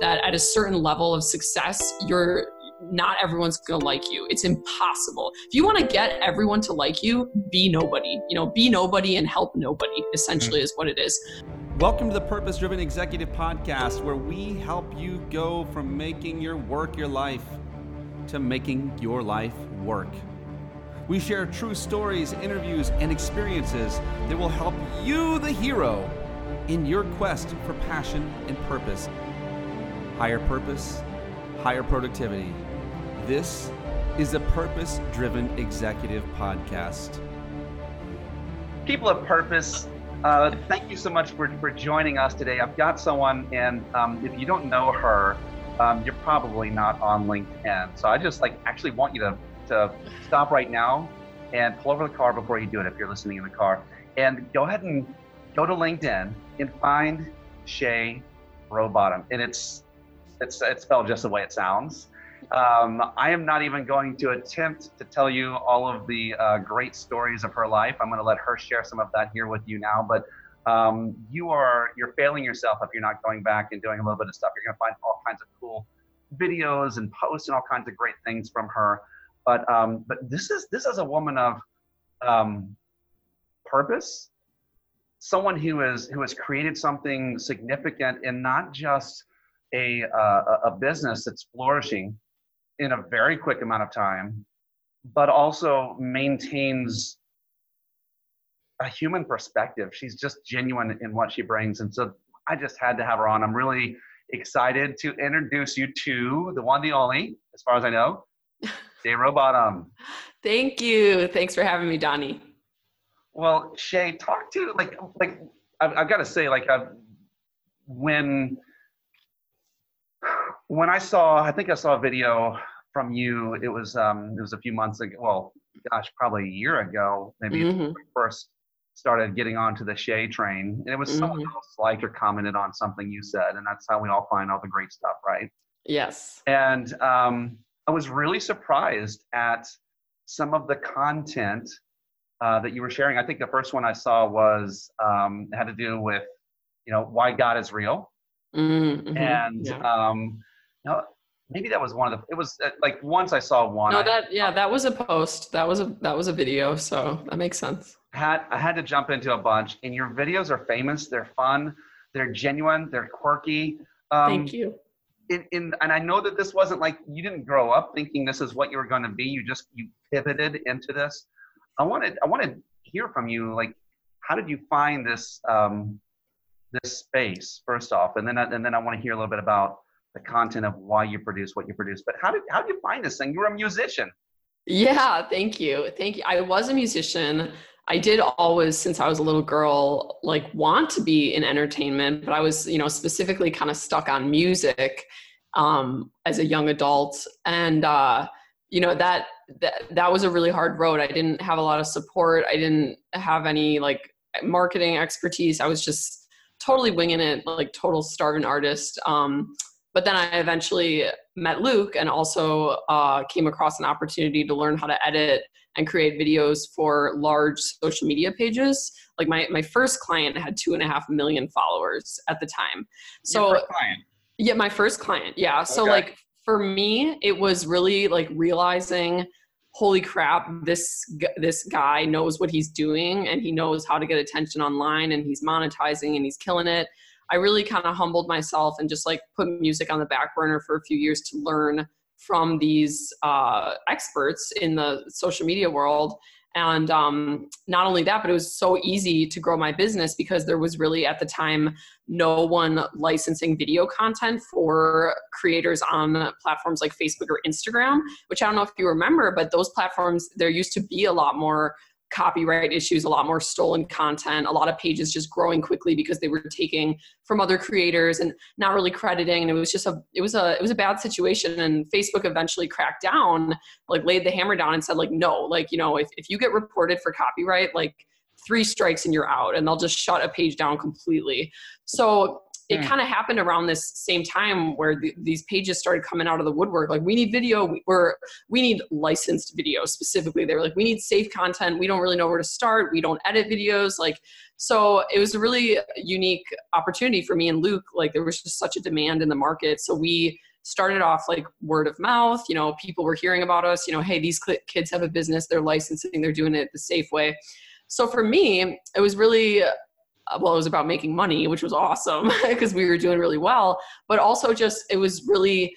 that at a certain level of success, you're not everyone's to like you. It's impossible. If you want to get everyone to like you, be nobody. You know, be nobody and help nobody, essentially, is what it is. Welcome to the Purpose Driven Executive Podcast, where we help you go from making your work your life to making your life work. We share true stories, interviews, and experiences that will help you, the hero, in your quest for passion and purpose. Higher purpose, higher productivity. This is a purpose driven executive podcast. People of purpose, uh, thank you so much for, for joining us today. I've got someone, and um, if you don't know her, um, you're probably not on LinkedIn. So I just like actually want you to, to stop right now and pull over the car before you do it if you're listening in the car. And go ahead and go to LinkedIn and find Shay Rowbottom. And it's it's it's spelled just the way it sounds. Um, I am not even going to attempt to tell you all of the uh, great stories of her life. I'm going to let her share some of that here with you now. But um, you are you're failing yourself if you're not going back and doing a little bit of stuff. You're going to find all kinds of cool videos and posts and all kinds of great things from her. But um, but this is this is a woman of um, purpose, someone who is who has created something significant and not just a uh, a business that's flourishing in a very quick amount of time, but also maintains a human perspective. She's just genuine in what she brings. And so I just had to have her on. I'm really excited to introduce you to the one, the only, as far as I know, Shay Rowbottom. Thank you. Thanks for having me, Donnie. Well, Shay, talk to like like I've, I've got to say like I've, when when I saw, I think I saw a video from you. It was um, it was a few months ago. Well, gosh, probably a year ago, maybe mm-hmm. first started getting onto the Shay train, and it was mm-hmm. someone else liked or commented on something you said, and that's how we all find all the great stuff, right? Yes. And um, I was really surprised at some of the content uh, that you were sharing. I think the first one I saw was um, had to do with, you know, why God is real, mm-hmm. and yeah. um, no, maybe that was one of the. It was uh, like once I saw one. No, that yeah, that was a post. That was a that was a video. So that makes sense. Had I had to jump into a bunch, and your videos are famous. They're fun. They're genuine. They're quirky. Um, Thank you. In, in and I know that this wasn't like you didn't grow up thinking this is what you were going to be. You just you pivoted into this. I wanted I wanted to hear from you. Like, how did you find this um, this space first off, and then and then I want to hear a little bit about the content of why you produce what you produce. But how did how did you find this thing? You were a musician. Yeah, thank you. Thank you. I was a musician. I did always, since I was a little girl, like want to be in entertainment, but I was, you know, specifically kind of stuck on music um, as a young adult. And, uh, you know, that, that, that was a really hard road. I didn't have a lot of support. I didn't have any like marketing expertise. I was just totally winging it, like total starving artist. Um, but then I eventually met Luke and also uh, came across an opportunity to learn how to edit and create videos for large social media pages. Like my, my first client had two and a half million followers at the time. So yeah, my first client. Yeah. So okay. like for me, it was really like realizing, holy crap, this this guy knows what he's doing and he knows how to get attention online and he's monetizing and he's killing it. I really kind of humbled myself and just like put music on the back burner for a few years to learn from these uh, experts in the social media world. And um, not only that, but it was so easy to grow my business because there was really at the time no one licensing video content for creators on platforms like Facebook or Instagram, which I don't know if you remember, but those platforms, there used to be a lot more copyright issues, a lot more stolen content, a lot of pages just growing quickly because they were taking from other creators and not really crediting. And it was just a it was a it was a bad situation. And Facebook eventually cracked down, like laid the hammer down and said, like, no, like, you know, if, if you get reported for copyright, like three strikes and you're out and they'll just shut a page down completely. So it mm. kind of happened around this same time where the, these pages started coming out of the woodwork. Like we need video or we need licensed video specifically. They were like we need safe content. We don't really know where to start. We don't edit videos. Like so it was a really unique opportunity for me and luke. Like there was just such a demand in the market. So we started off like word of mouth. You know people were hearing about us. You know hey these kids have a business. They're licensing. They're doing it the safe way. So for me it was really well, it was about making money, which was awesome because we were doing really well. But also, just it was really,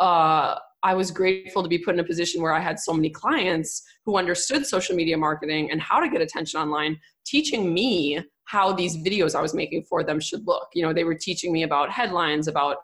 uh, I was grateful to be put in a position where I had so many clients who understood social media marketing and how to get attention online, teaching me how these videos I was making for them should look. You know, they were teaching me about headlines, about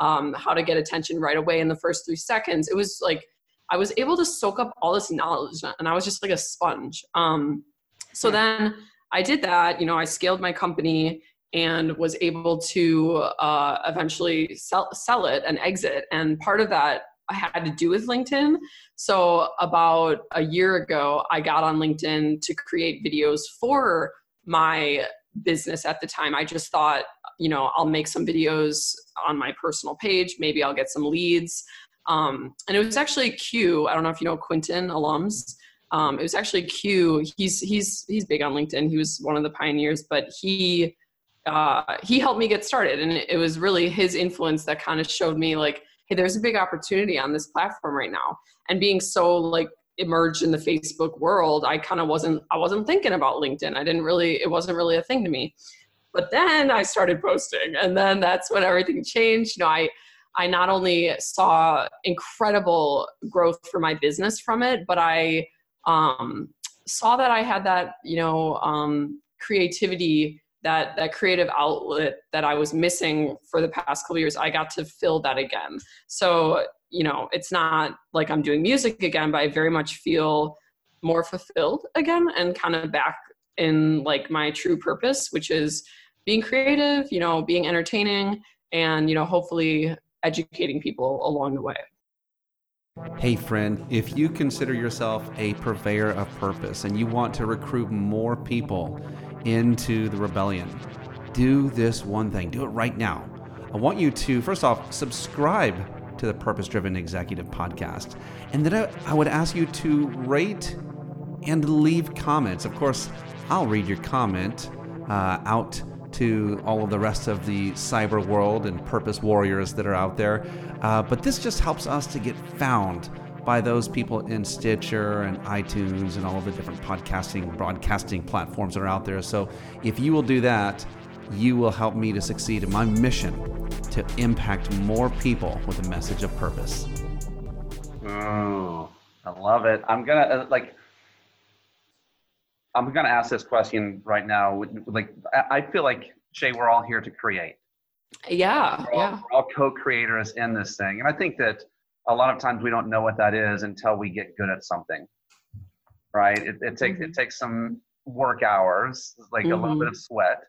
um, how to get attention right away in the first three seconds. It was like I was able to soak up all this knowledge, and I was just like a sponge. Um, so then I did that. You know, I scaled my company and was able to uh, eventually sell, sell it and exit. And part of that I had to do with LinkedIn. So about a year ago, I got on LinkedIn to create videos for my business at the time. I just thought, you know, I'll make some videos on my personal page. Maybe I'll get some leads. Um, and it was actually Q. I don't know if you know Quentin Allums. Um, it was actually Q. He's he's he's big on LinkedIn. He was one of the pioneers, but he uh, he helped me get started, and it was really his influence that kind of showed me like, hey, there's a big opportunity on this platform right now. And being so like emerged in the Facebook world, I kind of wasn't I wasn't thinking about LinkedIn. I didn't really it wasn't really a thing to me. But then I started posting, and then that's when everything changed. You know, I I not only saw incredible growth for my business from it, but I um, saw that I had that, you know, um, creativity, that that creative outlet that I was missing for the past couple years. I got to fill that again. So you know, it's not like I'm doing music again, but I very much feel more fulfilled again and kind of back in like my true purpose, which is being creative, you know, being entertaining, and you know, hopefully educating people along the way. Hey, friend, if you consider yourself a purveyor of purpose and you want to recruit more people into the rebellion, do this one thing. Do it right now. I want you to, first off, subscribe to the Purpose Driven Executive Podcast. And then I, would ask you to rate and leave comments. Of course, I'll read your comment uh, out to all of the rest of the cyber world and purpose warriors that are out there. Uh, but this just helps us to get found by those people in Stitcher and iTunes and all of the different podcasting, broadcasting platforms that are out there. So if you will do that, you will help me to succeed in my mission to impact more people with a message of purpose. Oh, I love it. I'm gonna uh, like I'm to ask this question right now. Like, I feel like Shay, we're all here to create. Yeah, we're all, yeah. We're all co-creators in this thing, and I think that a lot of times we don't know what that is until we get good at something. Right? It, it takes mm-hmm. it takes some work hours, like mm-hmm. a little bit of mm-hmm. sweat,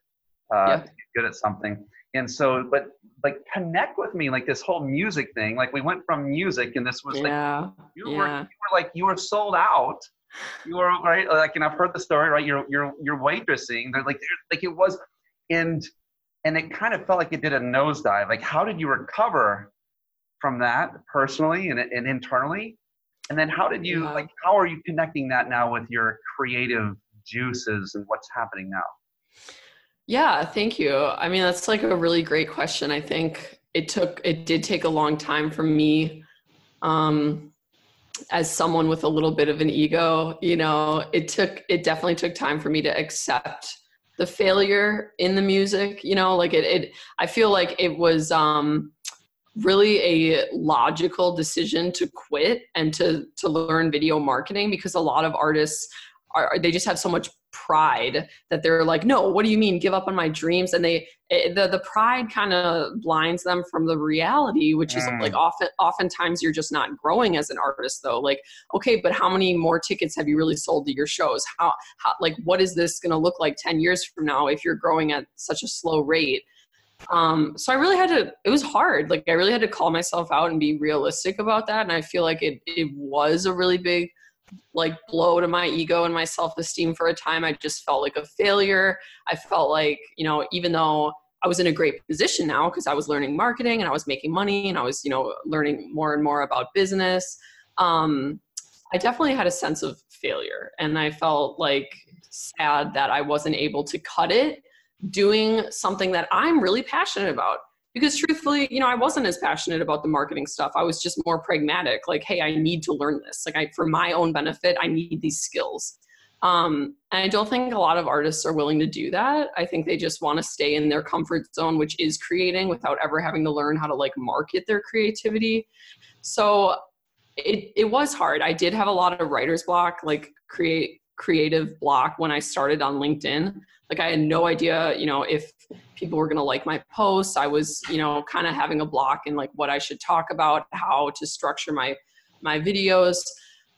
uh, yeah. to get good at something. And so, but like connect with me, like this whole music thing. Like we went from music, and this was yeah. like you yeah. were you were like you were sold out you were right like and i've heard the story right you're you're you're waitressing they're like like it was and and it kind of felt like it did a nosedive. Like how did you recover from that personally and, and internally? And then how did you yeah. like how are you connecting that now with your creative juices and what's happening now? Yeah thank you. I mean that's like a really great question. I think it took it did take a long time for me um as someone with a little bit of an ego, you know, it took it definitely took time for me to accept the failure in the music, you know, like it it I feel like it was um really a logical decision to quit and to to learn video marketing because a lot of artists are they just have so much pride that they're like no what do you mean? Give up on my dreams? And they it, the, the pride kind of blinds them from the reality which is mm. like often oftentimes you're just not growing as an artist though. Like okay but how many more tickets have you really sold to your shows? How, how like what is this going to look like 10 years from now if you're growing at such a slow rate? Um so i really had to it was hard. Like i really had to call myself out and be realistic about that and i feel like it it was a really big like blow to my ego and my self-esteem for a time i just felt like a failure i felt like you know even though I was in a great position now because I was learning marketing and I was making money and I was, you know, learning more and more about business. Um, I definitely had a sense of failure and I felt like sad that I wasn't able to cut it doing something that I'm really passionate about. Because truthfully, you know, I wasn't as passionate about the marketing stuff. I was just more pragmatic. Like, hey, I need to learn this. Like, I, for my own benefit, I need these skills. Um, and I don't think a lot of artists are willing to do that. I think they just want to stay in their comfort zone, which is creating without ever having to learn how to like market their creativity. So it, it was hard. I did have a lot of writer's block, like create creative block when I started on LinkedIn. Like I had no idea, you know, if people were going to like my posts. I was, you know, kind of having a block in like what I should talk about, how to structure my my videos.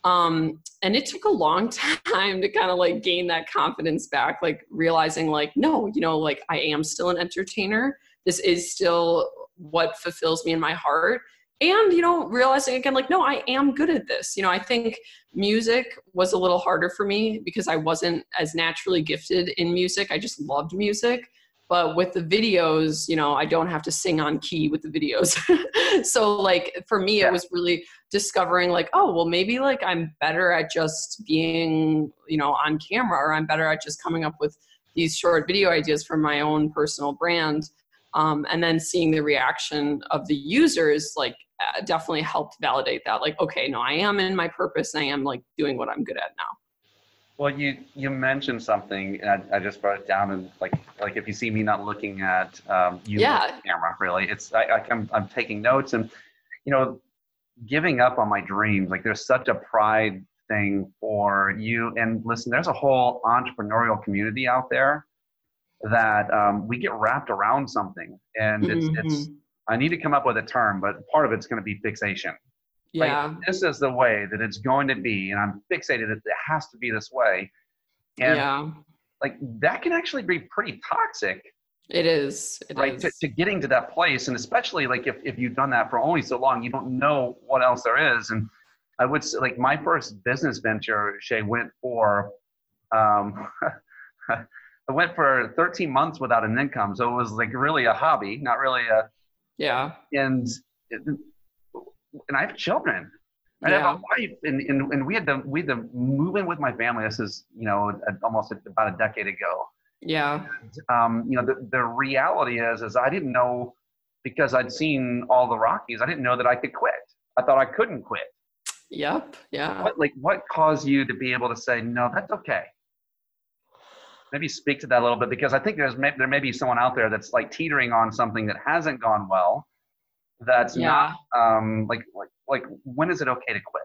Um, and it took a long time to kind of like gain that confidence back, like realizing like, no, you know, like I am still an entertainer. This is still what fulfills me in my heart. And, you know, realizing again, like, no, I am good at this. You know, I think music was a little harder for me because I wasn't as naturally gifted in music. I just loved music but with the videos you know i don't have to sing on key with the videos so like for me yeah. it was really discovering like oh well maybe like i'm better at just being you know on camera or i'm better at just coming up with these short video ideas for my own personal brand um, and then seeing the reaction of the users like uh, definitely helped validate that like okay no i am in my purpose and i am like doing what i'm good at now well, you you mentioned something, and I, I, just brought it down, and like like if you see me not looking at um, you yeah. camera, really, it's I, I I'm I'm taking notes, and you know, giving up on my dreams. Like there's such a pride thing for you, and listen, there's a whole entrepreneurial community out there that um, we get wrapped around something, and it's mm-hmm. it's. I need to come up with a term, but part of it's going to be fixation. Yeah. Like, this is the way that it's going to be, and I'm fixated that it has to be this way. And yeah. like that can actually be pretty toxic. It is. It right. Is. To, to, getting to that place. And especially like if, if you've done that for only so long, you don't know what else there is. And I would say like my first business venture, Shay, went for um I went for 13 months without an income. So it was like really a hobby, not really a yeah. And and I have children. And yeah. I have a wife, and, and, and we had to we had to move in with my family. This is you know almost about a decade ago. Yeah. And, um, you know the the reality is is I didn't know because I'd seen all the Rockies. I didn't know that I could quit. I thought I couldn't quit. Yep. Yeah. What like what caused you to be able to say no? That's okay. Maybe speak to that a little bit because I think there's there may be someone out there that's like teetering on something that hasn't gone well that's yeah. not um, like like like when is it okay to quit?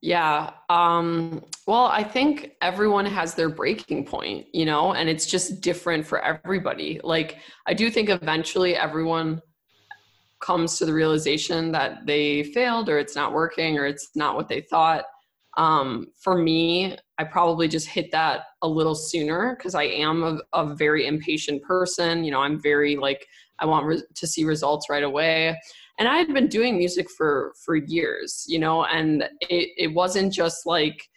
Yeah. Um, well, I think everyone has their breaking point, you know, and it's just different for everybody. Like, I do think eventually everyone comes to the realization that they failed or it's not working or it's not what they thought. Um, for me, I probably just hit that a little sooner because I am a, a very impatient person. You know, I'm very like, I want re- to see results right away. And I had been doing music for for years, you know, and it, it wasn't just like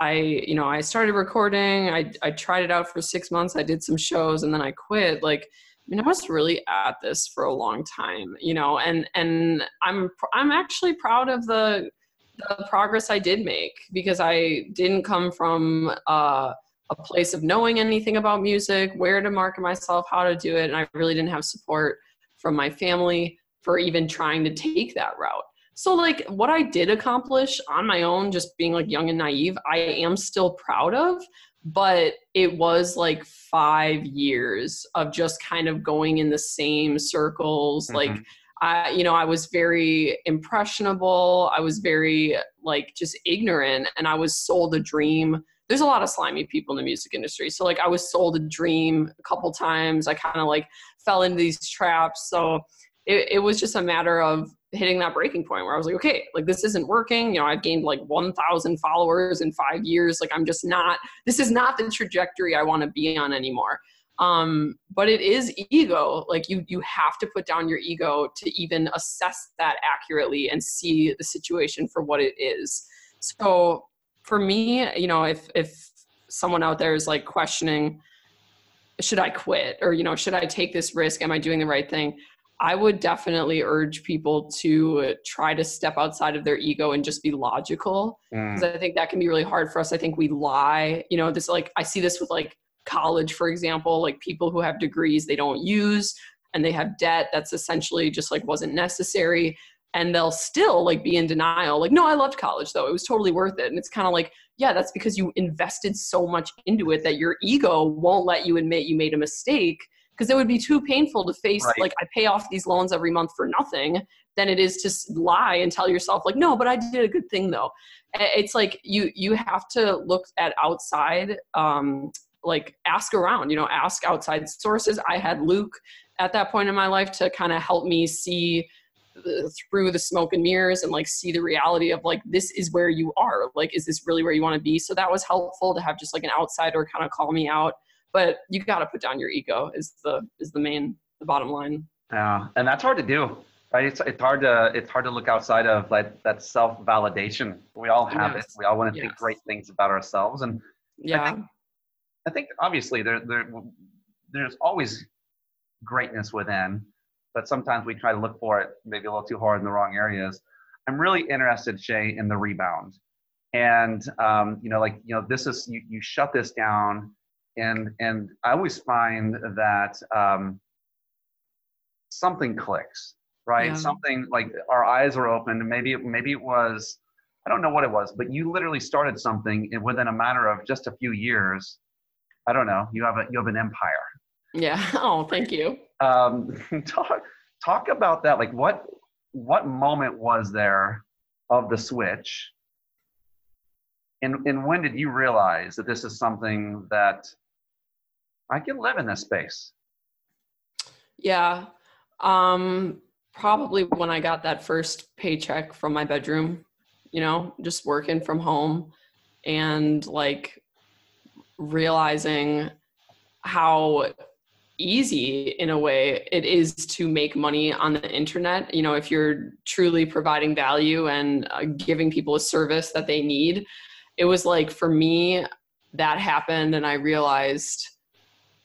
I, you know, I started recording, I I tried it out for six months, I did some shows and then I quit. Like I mean, I was really at this for a long time, you know, and and I'm I'm actually proud of the the progress I did make because I didn't come from uh, a place of knowing anything about music, where to market myself, how to do it. And I really didn't have support from my family for even trying to take that route. So, like, what I did accomplish on my own, just being like young and naive, I am still proud of. But it was like five years of just kind of going in the same circles. Mm-hmm. Like, I, you know, I was very impressionable. I was very like just ignorant, and I was sold a dream there's a lot of slimy people in the music industry. So like I was sold a dream a couple times. I kind of like fell into these traps. So it, it was just a matter of hitting that breaking point where I was like, okay, like this isn't working. You know, I've gained like 1,000 followers in five years. Like I'm just not, this is not the trajectory I want to be on anymore. Um, but it is ego. Like you, you have to put down your ego to even assess that accurately and see the situation for what it is. So for me, you know, if if someone out there is like questioning should I quit or, you know, should I take this risk? Am I doing the right thing? I would definitely urge people to try to step outside of their ego and just be logical. Because mm. I think that can be really hard for us. I think we lie. You know, this like, I see this with like college, for example, like people who have degrees they don't use and they have debt that's essentially just like wasn't necessary. And they'll still like be in denial. Like no i loved college though. It was totally worth it. And it's kind of like yeah that's because you invested so much into it that your ego won't let you admit you made a mistake because it would be too painful to face right. like i pay off these loans every month for nothing than it is to lie and tell yourself like no but i did a good thing though. It's like you you have to look at outside um like ask around you know ask outside sources. I had luke at that point in my life to kind of help me see through the smoke and mirrors and like see the reality of like this is where you are. Like is this really where you want to be? So that was helpful to have just like an outsider kind of call me out. But you got to put down your ego is the is the main the bottom line. Yeah and that's hard to do right? It's, it's hard to it's hard to look outside of like that self validation we all have yes. it we all want to yes. think great things about ourselves. And yeah I think, obviously there there there's always greatness within but sometimes we try to look for it maybe a little too hard in the wrong areas. I'm really interested, Shay, in the rebound. And um, you know, like you know, this is you, you shut this down, and and I always find that um, something clicks, right? Yeah. Something like our eyes are opened. Maybe maybe it was I don't know what it was, but you literally started something within a matter of just a few years. I don't know. You have a you have an empire. Yeah. Oh, thank you. Um, talk talk about that. Like, what what moment was there of the switch? And and when did you realize that this is something that I can live in this space? Yeah. Um, probably when I got that first paycheck from my bedroom, you know, just working from home and like realizing how easy in a way it is to make money on the internet. You know if you're truly providing value and uh, giving people a service that they need it was like for me that happened and i realized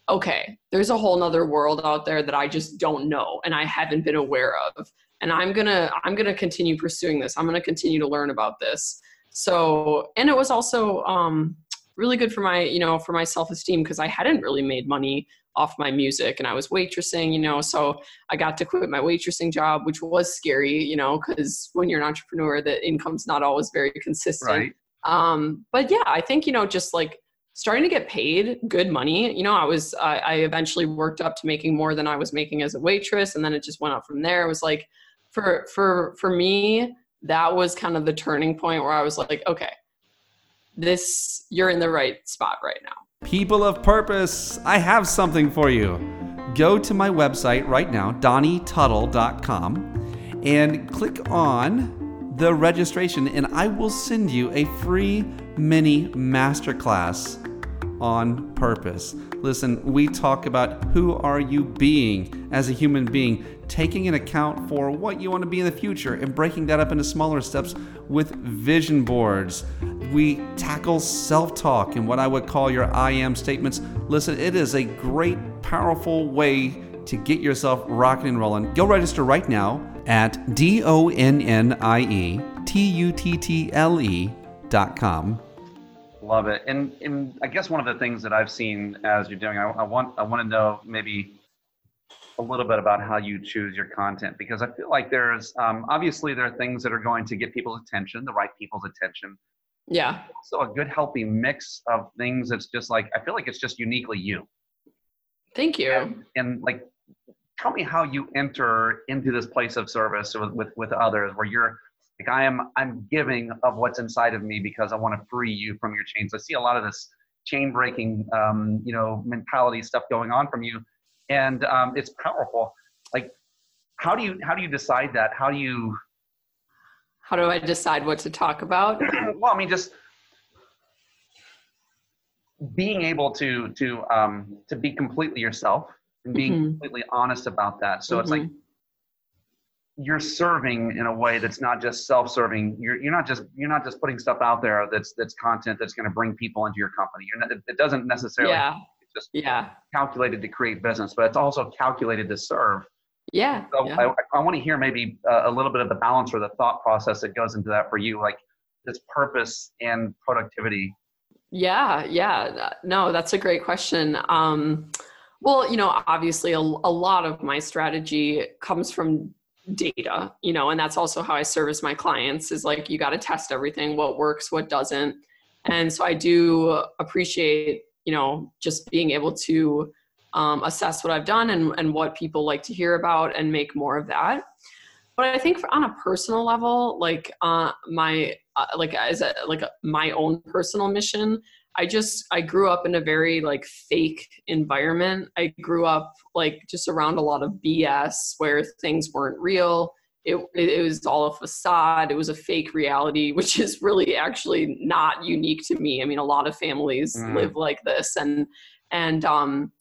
okay there's a whole nother world out there that i just don't know and i haven't been aware of. And i'm gonna i'm gonna continue pursuing this. I'm gonna continue to learn about this. So and it was also um really good for my you know for my self-esteem because i hadn't really made money off my music and I was waitressing, you know, so I got to quit my waitressing job, which was scary, you know, because when you're an entrepreneur, the income's not always very consistent. Right. Um, but yeah, I think, you know, just like starting to get paid good money, you know, I was, I, I eventually worked up to making more than I was making as a waitress. And then it just went up from there. It was like, for, for, for me, that was kind of the turning point where I was like, okay, this, you're in the right spot right now. People of purpose, I have something for you. Go to my website right now, donnietuttle.com, and click on the registration, and I will send you a free mini masterclass on purpose. Listen, we talk about who are you being as a human being, taking an account for what you want to be in the future and breaking that up into smaller steps with vision boards. We tackle self-talk and what I would call your I am statements. Listen, it is a great powerful way to get yourself rocking and rolling. Go register right now at D O N N I E T U T T L E dot com. Love it. And, and I guess one of the things that I've seen as you're doing, I, I want I want to know maybe a little bit about how you choose your content because I feel like there's um, obviously there are things that are going to get people's attention, the right people's attention. Yeah. So a good healthy mix of things that's just like I feel like it's just uniquely you. Thank you. And, and like tell me how you enter into this place of service with, with, with others where you're like I am, I'm giving of what's inside of me because I want to free you from your chains. I see a lot of this chain breaking, um, you know, mentality stuff going on from you, and um, it's powerful. Like, how do you how do you decide that? How do you how do I decide what to talk about? well, I mean, just being able to to um, to be completely yourself and being mm-hmm. completely honest about that. So mm-hmm. it's like mm-hmm you're serving in a way that's not just self-serving. You're you're not just you're not just putting stuff out there that's that's content that's going to bring people into your company. You're not, it doesn't necessarily. Yeah. just yeah calculated to create business, but it's also calculated to serve. Yeah, So yeah. I, I want to hear maybe uh, a little bit of the balance or the thought process that goes into that for you, like this purpose and productivity. Yeah, yeah. No, that's a great question. Um, well, you know, obviously, a, a lot of my strategy comes from data, you know, and that's also how I service my clients is like, you got to test everything, what works, what doesn't. And so I do appreciate, you know, just being able to um, assess what I've done and, and what people like to hear about and make more of that. But I think for, on a personal level, like uh, my uh, like as a like a, my own personal mission i just i grew up in a very like fake environment. I grew up like just around a lot of bs where things weren't real. It, it was all a facade. It was a fake reality which is really actually not unique to me. I mean a lot of families Mm. live like this. And and um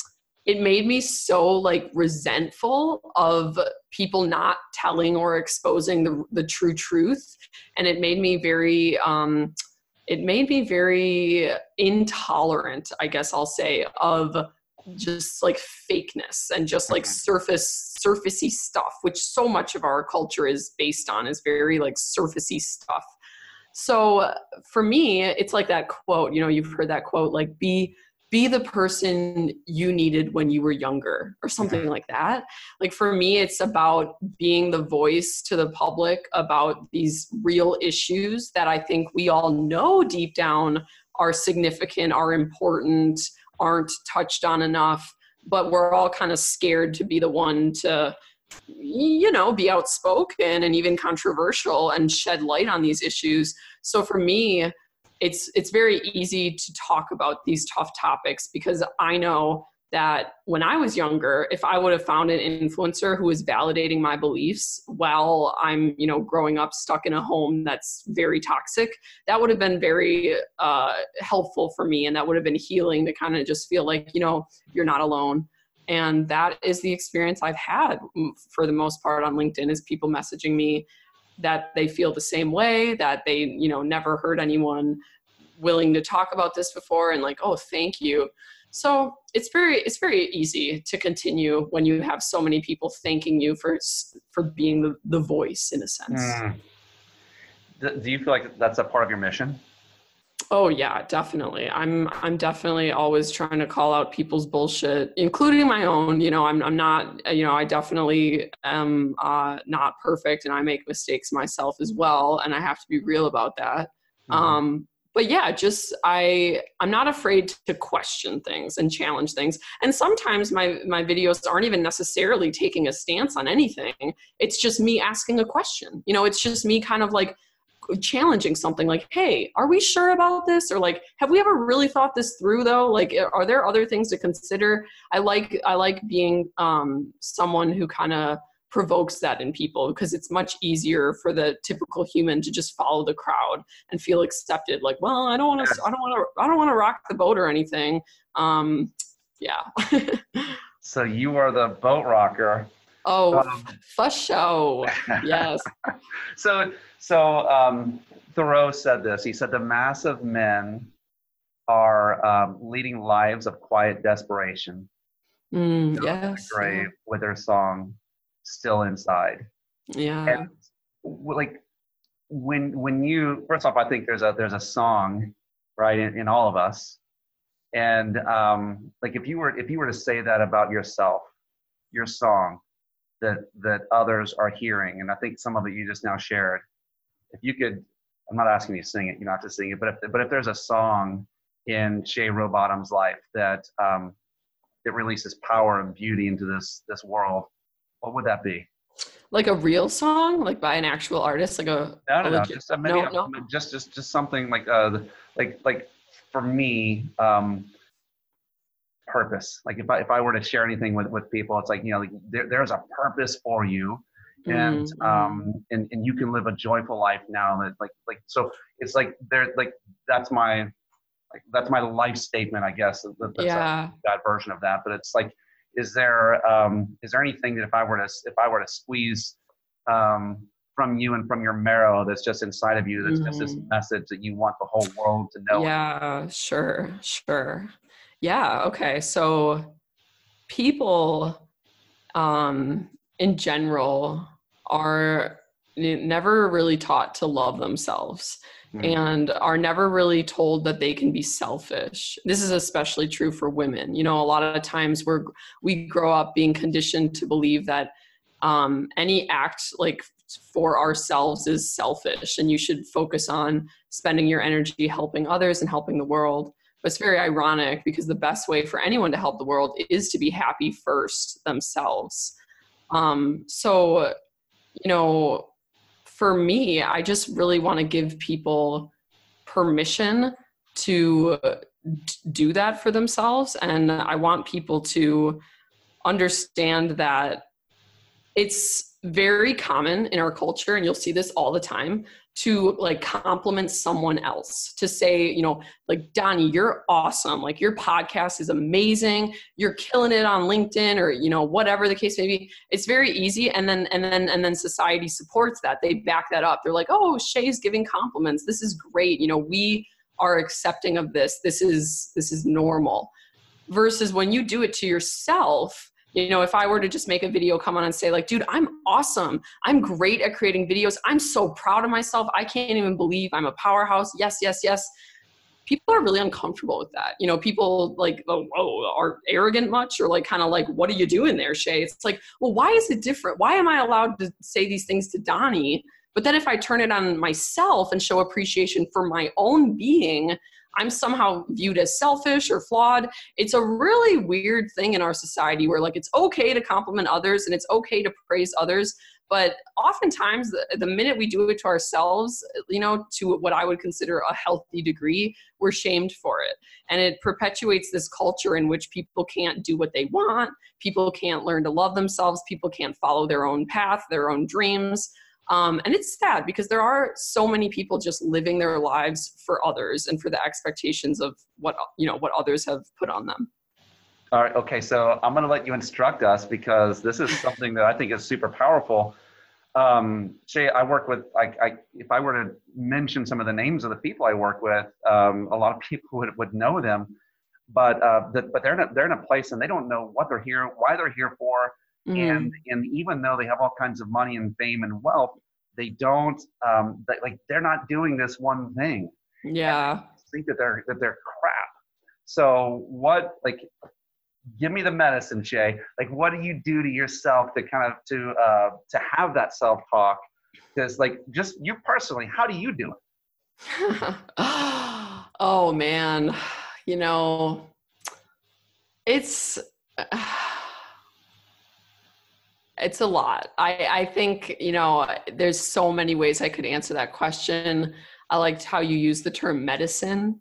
it made me so like resentful of people not telling or exposing the, the true truth and it made me very um, it made me very intolerant i guess i'll say of just like fakeness and just like Mhm. surface surfacey stuff which so much of our culture is based on is very like surfacey stuff so for me it's like that quote you know you've heard that quote like be be the person you needed when you were younger or something like that. Like for me it's about being the voice to the public about these real issues that i think we all know deep down are significant are important aren't touched on enough but we're all kind of scared to be the one to you know be outspoken and even controversial and shed light on these issues. So for me it's it's very easy to talk about these tough topics because I know that when I was younger, if I would have found an influencer who was validating my beliefs while I'm, you know, growing up stuck in a home that's very toxic, that would have been very uh, helpful for me, and that would have been healing to kind of just feel like, you know, you're not alone. And that is the experience I've had for the most part on LinkedIn is people messaging me that they feel the same way that they you know never heard anyone willing to talk about this before and like oh thank you so it's very it's very easy to continue when you have so many people thanking you for for being the, the voice in a sense Mm. Do do you feel like that's a part of your mission? Oh yeah, definitely. I'm I'm definitely always trying to call out people's bullshit, including my own. You know, I'm I'm not you know I definitely am uh, not perfect, and I make mistakes myself as well, and I have to be real about that. Mm-hmm. Um, but yeah, just I I'm not afraid to question things and challenge things. And sometimes my my videos aren't even necessarily taking a stance on anything. It's just me asking a question. You know, it's just me kind of like challenging something like hey are we sure about this? Or like have we ever really thought this through though? Like are there other things to consider? I like i like being um, someone who kind of provokes that in people because it's much easier for the typical human to just follow the crowd and feel accepted like well i don't want to i don't want to i don't want to rock the boat or anything. Um yeah. So you are the boat rocker. Oh Um, for show. Yes. So so um, Thoreau said this. He said the mass of men are um, leading lives of quiet desperation, mm, yes grave with their song still inside. yeah. And like when when you first off, I think there's a there's a song right in, in all of us, and um, like if you were if you were to say that about yourself, your song that that others are hearing, and I think some of it you just now shared. If you could, I'm not asking you to sing it, you don't have to sing it, but if but if there's a song in Shay Rowbottom's life that um, that releases power and beauty into this this world, what would that be? like a real song like by an actual artist like a No, no, a no. legit- Just uh, maybe no, no. just just just something like uh like like for me um purpose. Like if I if I were to share anything with with people, it's like you know like there, there's a purpose for you, and Mm, um and and you can live a joyful life now. That like like so it's like there like that's my like that's my life statement, I guess. That's a- yeah that version of that. But it's like, is there um, is there anything that if I were to if I were to squeeze um, from you and from your marrow that's just inside of you that's just this Mhm. message that you want the whole world to know? yeah sure sure Yeah. Okay. So people um, in general are never really taught to love themselves mm. and are never really told that they can be selfish. This is especially true for women. You know, a lot of times we're we grow up being conditioned to believe that um, any act like for ourselves is selfish and you should focus on spending your energy helping others and helping the world but it's very ironic because the best way for anyone to help the world is to be happy first themselves. Um, so you know for me i just really want to give people permission to do that for themselves. And i want people to understand that it's very common in our culture and you'll see this all the time to like compliment someone else to say you know like donnie you're awesome. Like your podcast is amazing. You're killing it on linkedin or you know whatever the case may be. It's very easy and then and then and then society supports that. They back that up. They're like oh shay's giving compliments. This is great. You know we are accepting of this. This is this is normal. Versus when you do it to yourself you know if i were to just make a video come on and say like dude i'm awesome. I'm great at creating videos. I'm so proud of myself. I can't even believe i'm a powerhouse. Yes yes yes. People are really uncomfortable with that. You know people like oh, oh are arrogant much? Or like kind of like what are you doing there shay? It's like well why is it different? Why am i allowed to say these things to donnie? But then if i turn it on myself and show appreciation for my own being I'm somehow viewed as selfish or flawed. It's a really weird thing in our society where like it's okay to compliment others and it's okay to praise others, but oftentimes the, minute we do it to ourselves, you know, to what I would consider a healthy degree, we're shamed for it. And it perpetuates this culture in which people can't do what they want, people can't learn to love themselves, people can't follow their own path, their own dreams. Um, and it's sad because there are so many people just living their lives for others and for the expectations of what you know what others have put on them. All right. Okay. So I'm going to let you instruct us because this is something that I think is super powerful. Um, Shay, I work with. I, I, if I were to mention some of the names of the people I work with, um, a lot of people would, would know them, but uh, the, but they're in a, they're in a place and they don't know what they're here, why they're here for Mm. And and even though they have all kinds of money and fame and wealth, they don't um, they, like they're not doing this one thing. Yeah. think that they're that they're crap. So what like give me the medicine, Shay. Like what do you do to yourself to kind of to uh to have that self talk? Because like just you personally, how do you do it? oh man, you know, it's it's a lot. I, I think, you know, there's so many ways I could answer that question. I liked how you use the term medicine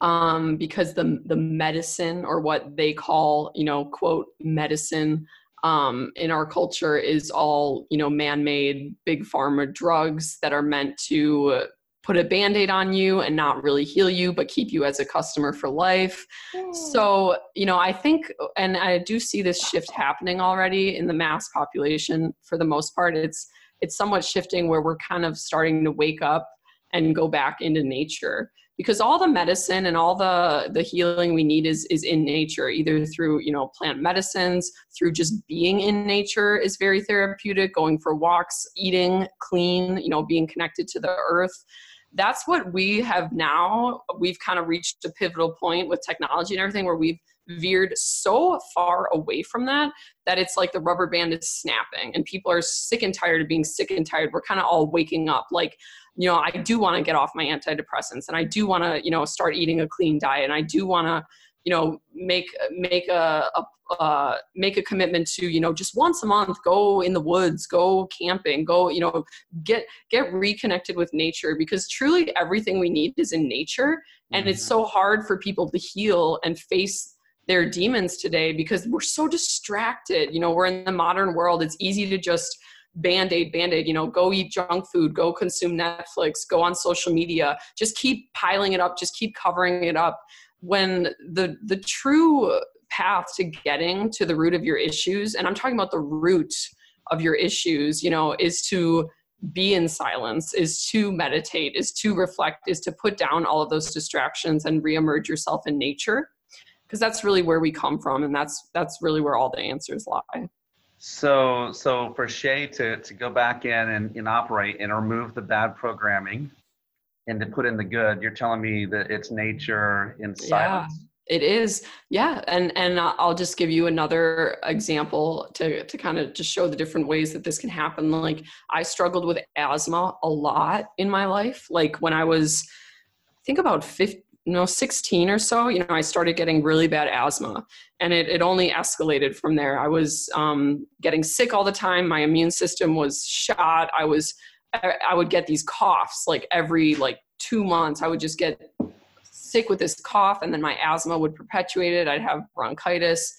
um, because the, the medicine or what they call, you know, quote, medicine um, in our culture is all, you know, man-made big pharma drugs that are meant to put a band-aid on you and not really heal you but keep you as a customer for life. Mm. so you know i think and i do see this shift happening already in the mass population for the most part. It's it's somewhat shifting where we're kind of starting to wake up and go back into nature because all the medicine and all the the healing we need is is in nature either through you know plant medicines through just being in nature is very therapeutic going for walks eating clean you know being connected to the earth that's what we have now. We've kind of reached a pivotal point with technology and everything where we've veered so far away from that that it's like the rubber band is snapping and people are sick and tired of being sick and tired. We're kind of all waking up like, you know, I do want to get off my antidepressants and I do want to, you know, start eating a clean diet and I do want to, you know, make make a, a uh, make a commitment to you know just once a month go in the woods go camping go you know get get reconnected with nature because truly everything we need is in nature. And mm-hmm. it's so hard for people to heal and face their demons today because we're so distracted. You know we're in the modern world. It's easy to just band-aid band-aid you know go eat junk food go consume netflix go on social media. Just keep piling it up just keep covering it up when the the true path to getting to the root of your issues and i'm talking about the root of your issues you know is to be in silence is to meditate is to reflect is to put down all of those distractions and reemerge yourself in nature. Because that's really where we come from and that's that's really where all the answers lie. So so for shay to to go back in and, and operate and remove the bad programming and to put in the good you're telling me that it's nature in silence yeah. It is, yeah, and and I'll just give you another example to to kind of just show the different ways that this can happen. Like I struggled with asthma a lot in my life. Like when I was, I think about 15, no 16 or so you know i started getting really bad asthma and it, it only escalated from there i was um, getting sick all the time my immune system was shot i was I would get these coughs like every like two months. I would just get sick with this cough and then my asthma would perpetuate it. I'd have bronchitis.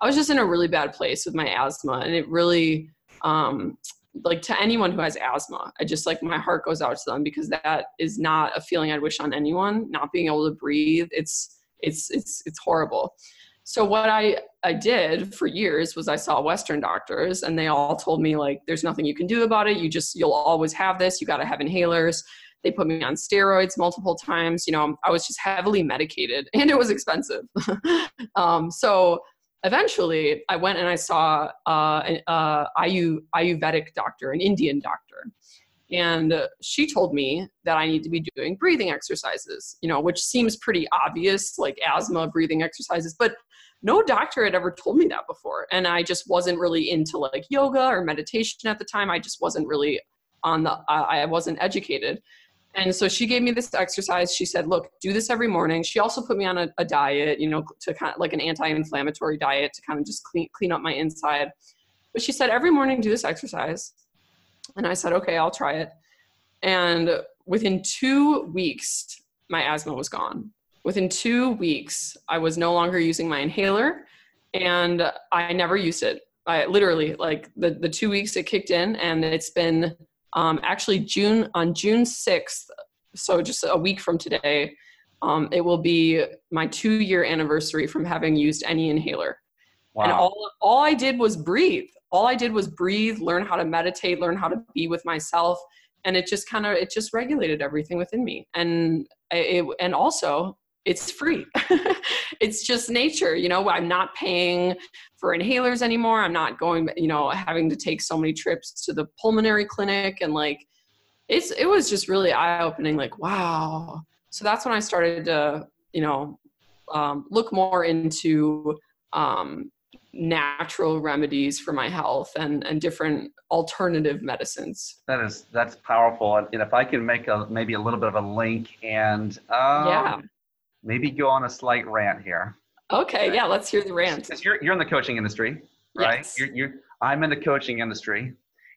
I was just in a really bad place with my asthma and it really um, like to anyone who has asthma i just like my heart goes out to them because that is not a feeling i'd wish on anyone not being able to breathe. It's it's it's it's horrible so what i i did for years was i saw western doctors and they all told me like there's nothing you can do about it. You just you'll always have this. You got to have inhalers. They put me on steroids multiple times. You know i was just heavily medicated and it was expensive. Um, so eventually I went and I saw uh, an uh, Ayu, Ayurvedic doctor, an Indian doctor. And she told me that I need to be doing breathing exercises, you know, which seems pretty obvious, like asthma breathing exercises, but no doctor had ever told me that before. And I just wasn't really into like yoga or meditation at the time. I just wasn't really on the, uh, I wasn't educated. And so she gave me this exercise. She said, look, do this every morning. She also put me on a, a diet, you know, to kind of like an anti-inflammatory diet to kind of just clean, clean up my inside. But she said, every morning do this exercise. And I said, okay, I'll try it. And within two weeks, my asthma was gone. Within two weeks, I was no longer using my inhaler and I never used it. I literally like the, the two weeks it kicked in and it's been um, actually June on June 6th, so just a week from today, um, it will be my two year anniversary from having used any inhaler. Wow. And all, all I did was breathe. All I did was breathe, learn how to meditate, learn how to be with myself. And it just kind of, it just regulated everything within me. And it, and also it's free. it's just nature. You know, I'm not paying for inhalers anymore. I'm not going, you know, having to take so many trips to the pulmonary clinic and like it's it was just really eye opening like wow. So that's when I started to, you know, um, look more into um, natural remedies for my health and and different alternative medicines. That is that's powerful. And if I can make a maybe a little bit of a link and um, yeah maybe go on a slight rant here. Okay, yeah, let's hear the rant. Because you're you're in the coaching industry, right? Yes. You're, you're I'm in the coaching industry,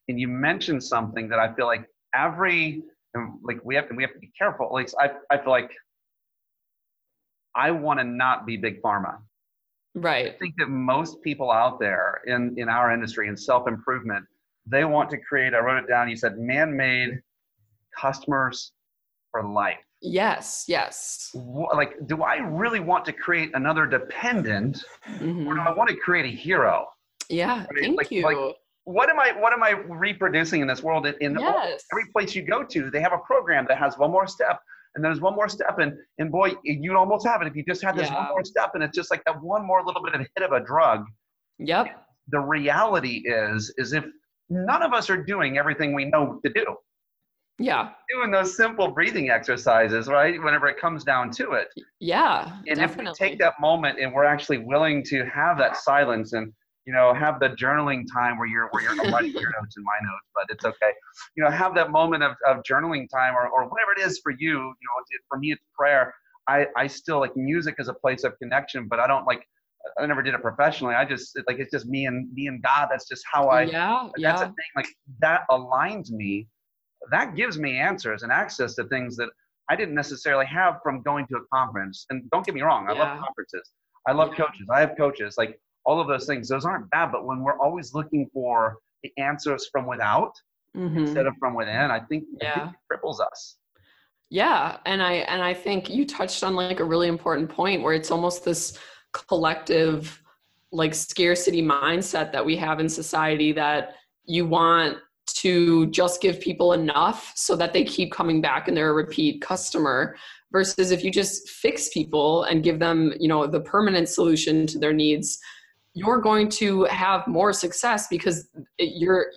and you mentioned something that I feel like every like we have to we have to be careful. Like I I feel like I want to not be big pharma. Right. I think that most people out there in in our industry in self improvement, they want to create. I wrote it down. You said man-made customers for life. Yes, yes. Like, do I really want to create another dependent, mm-hmm. or do I want to create a hero? Yeah, right? thank like, you. Like, what am I? What am I reproducing in this world? In yes. every place you go to, they have a program that has one more step, and there's one more step, and and boy, you'd almost have it if you just had this yeah. one more step, and it's just like that one more little bit of hit of a drug. Yep. The reality is, is if none of us are doing everything we know to do, yeah. Doing those simple breathing exercises, right? Whenever it comes down to it. Yeah. And definitely. if we take that moment and we're actually willing to have that silence and you know have the journaling time where you're where you're writing your notes in my notes, but it's okay. You know, have that moment of, of journaling time or, or whatever it is for you. You know, for me it's prayer. I, I still like music as a place of connection, but I don't like I never did it professionally. I just like it's just me and me and God. That's just how I. Yeah, that's yeah. a thing. Like that aligns me that gives me answers and access to things that I didn't necessarily have from going to a conference. And don't get me wrong, I yeah. love conferences. I love yeah. coaches. I have coaches. Like all of those things, those aren't bad. But when we're always looking for the answers from without mm-hmm. instead of from within, I think, yeah. I think it cripples us. Yeah, and I and I think you touched on like a really important point where it's almost this collective like scarcity mindset that we have in society that you want to just give people enough so that they keep coming back and they're a repeat customer versus if you just fix people and give them you know the permanent solution to their needs you're going to have more success because you're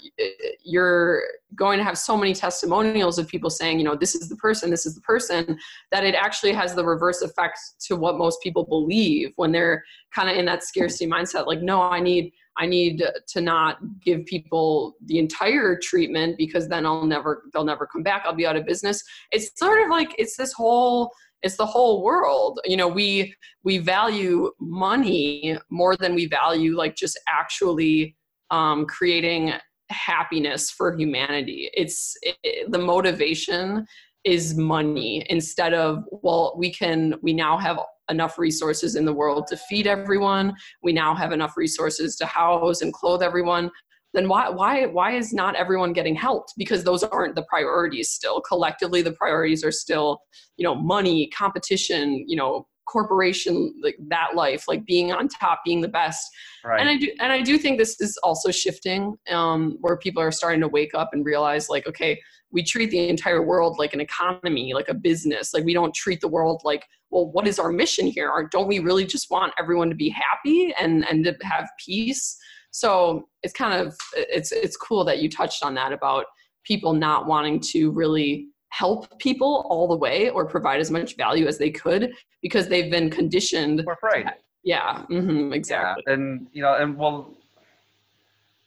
you're going to have so many testimonials of people saying you know this is the person this is the person that it actually has the reverse effect to what most people believe when they're kind of in that scarcity mindset. Like no i need i need to not give people the entire treatment because then i'll never they'll never come back. I'll be out of business. It's sort of like it's this whole it's the whole world. You know we we value money more than we value like just actually um, creating happiness for humanity. It's it, the motivation is money instead of well we can we now have enough resources in the world to feed everyone. We now have enough resources to house and clothe everyone then why why why is not everyone getting helped because those aren't the priorities still. Collectively the priorities are still you know money competition you know corporation like that life like being on top being the best. Right. and i do and i do think this is also shifting um, where people are starting to wake up and realize like okay we treat the entire world like an economy like a business. Like we don't treat the world like well what is our mission here? Or don't we really just want everyone to be happy and and to have peace so it's kind of it's it's cool that you touched on that about people not wanting to really help people all the way or provide as much value as they could because they've been conditioned. We're afraid. Yeah, mm-hmm, exactly. Yeah, and you know, and well,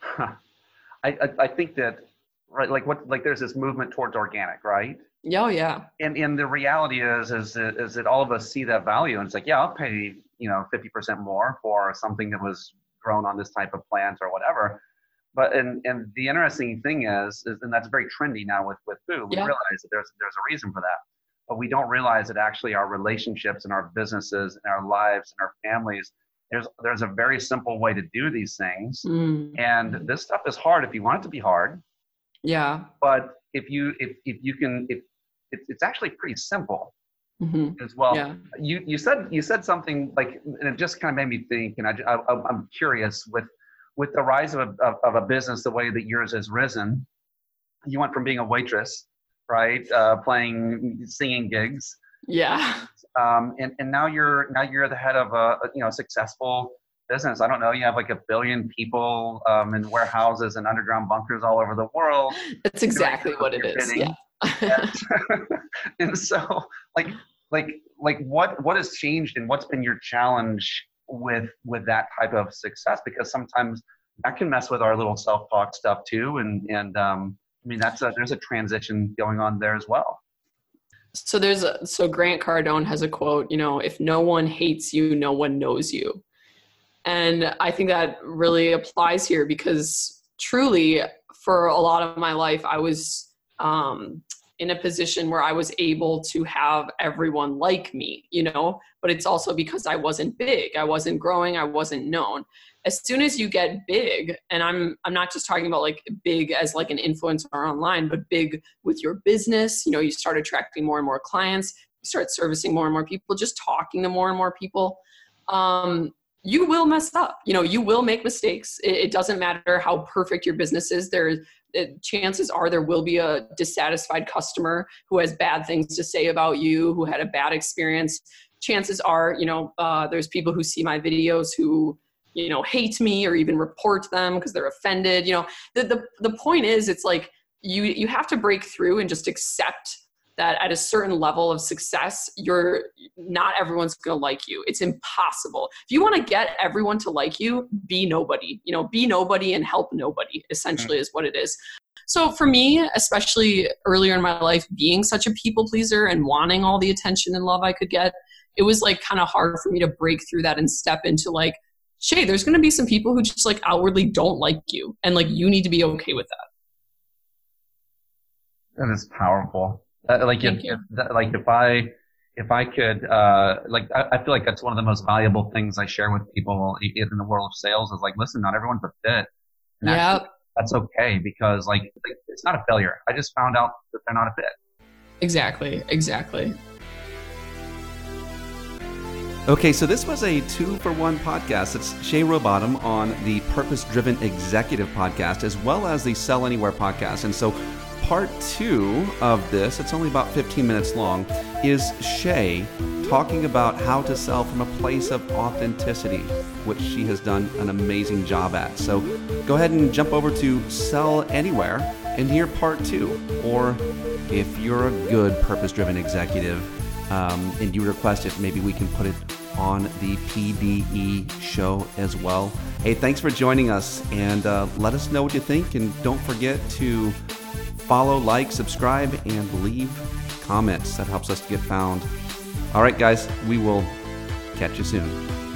I, I I think that right, like what like there's this movement towards organic, right? Oh yeah. And and the reality is is that, is that all of us see that value and it's like yeah I'll pay you know 50% more for something that was grown on this type of plant or whatever. But and and the interesting thing is, is and that's very trendy now with with food. We yeah. realize that there's there's a reason for that, but we don't realize that actually our relationships and our businesses and our lives and our families. There's there's a very simple way to do these things, mm. and this stuff is hard if you want it to be hard. Yeah. But if you if if you can if it's it's actually pretty simple mm-hmm. as well. Yeah. You you said you said something like, and it just kind of made me think, and I, I am curious with with the rise of a, of a business the way that yours has risen. You went from being a waitress, right, uh, playing singing gigs. Yeah. Um, and and now you're now you're the head of a you know successful business. I don't know. You have like a billion people um, in warehouses and underground bunkers all over the world. That's exactly what it is. Yeah and, so like like like what what has changed and what's been your challenge with with that type of success? Because sometimes that can mess with our little self-talk stuff too and and um i mean that's a there's a transition going on there as well. So there's a so grant cardone has a quote you know if no one hates you no one knows you. And i think that really applies here because truly for a lot of my life i was um, in a position where I was able to have everyone like me, you know, but it's also because I wasn't big, I wasn't growing, I wasn't known. As soon as you get big, and I'm I'm not just talking about like big as like an influencer online, but big with your business, you know, you start attracting more and more clients, you start servicing more and more people, just talking to more and more people. Um, you will mess up. You know, you will make mistakes. It, it doesn't matter how perfect your business is. There, it, chances are there will be a dissatisfied customer who has bad things to say about you, who had a bad experience. Chances are, you know, uh, there's people who see my videos who, you know, hate me or even report them because they're offended. You know, the, the the point is, it's like you you have to break through and just accept that at a certain level of success, you're not everyone's going to like you. It's impossible. If you want to get everyone to like you, be nobody. You know, be nobody and help nobody. Essentially, mm-hmm. is what it is. So for me, especially earlier in my life, being such a people pleaser and wanting all the attention and love I could get, it was like kind of hard for me to break through that and step into like, Shay, there's going to be some people who just like outwardly don't like you, and like you need to be okay with that. That is powerful. Uh, like if, if like if I if I could uh, like I, I, feel like that's one of the most valuable things I share with people in the world of sales is like listen, not everyone's a fit. Yeah. That's okay because like, like it's not a failure. I just found out that they're not a fit. Exactly. Exactly. Okay, so this was a two for one podcast. It's Shay Rowbottom on the Purpose Driven Executive podcast, as well as the Sell Anywhere podcast. And so part two of this, it's only about 15 minutes long, is Shay talking about how to sell from a place of authenticity, which she has done an amazing job at. So go ahead and jump over to Sell Anywhere and hear part two. Or if you're a good purpose driven executive um, and you request it, maybe we can put it on the PDE show as well. Hey, thanks for joining us and uh, let us know what you think. And don't forget to follow, like, subscribe, and leave comments. That helps us to get found. All right, guys, we will catch you soon.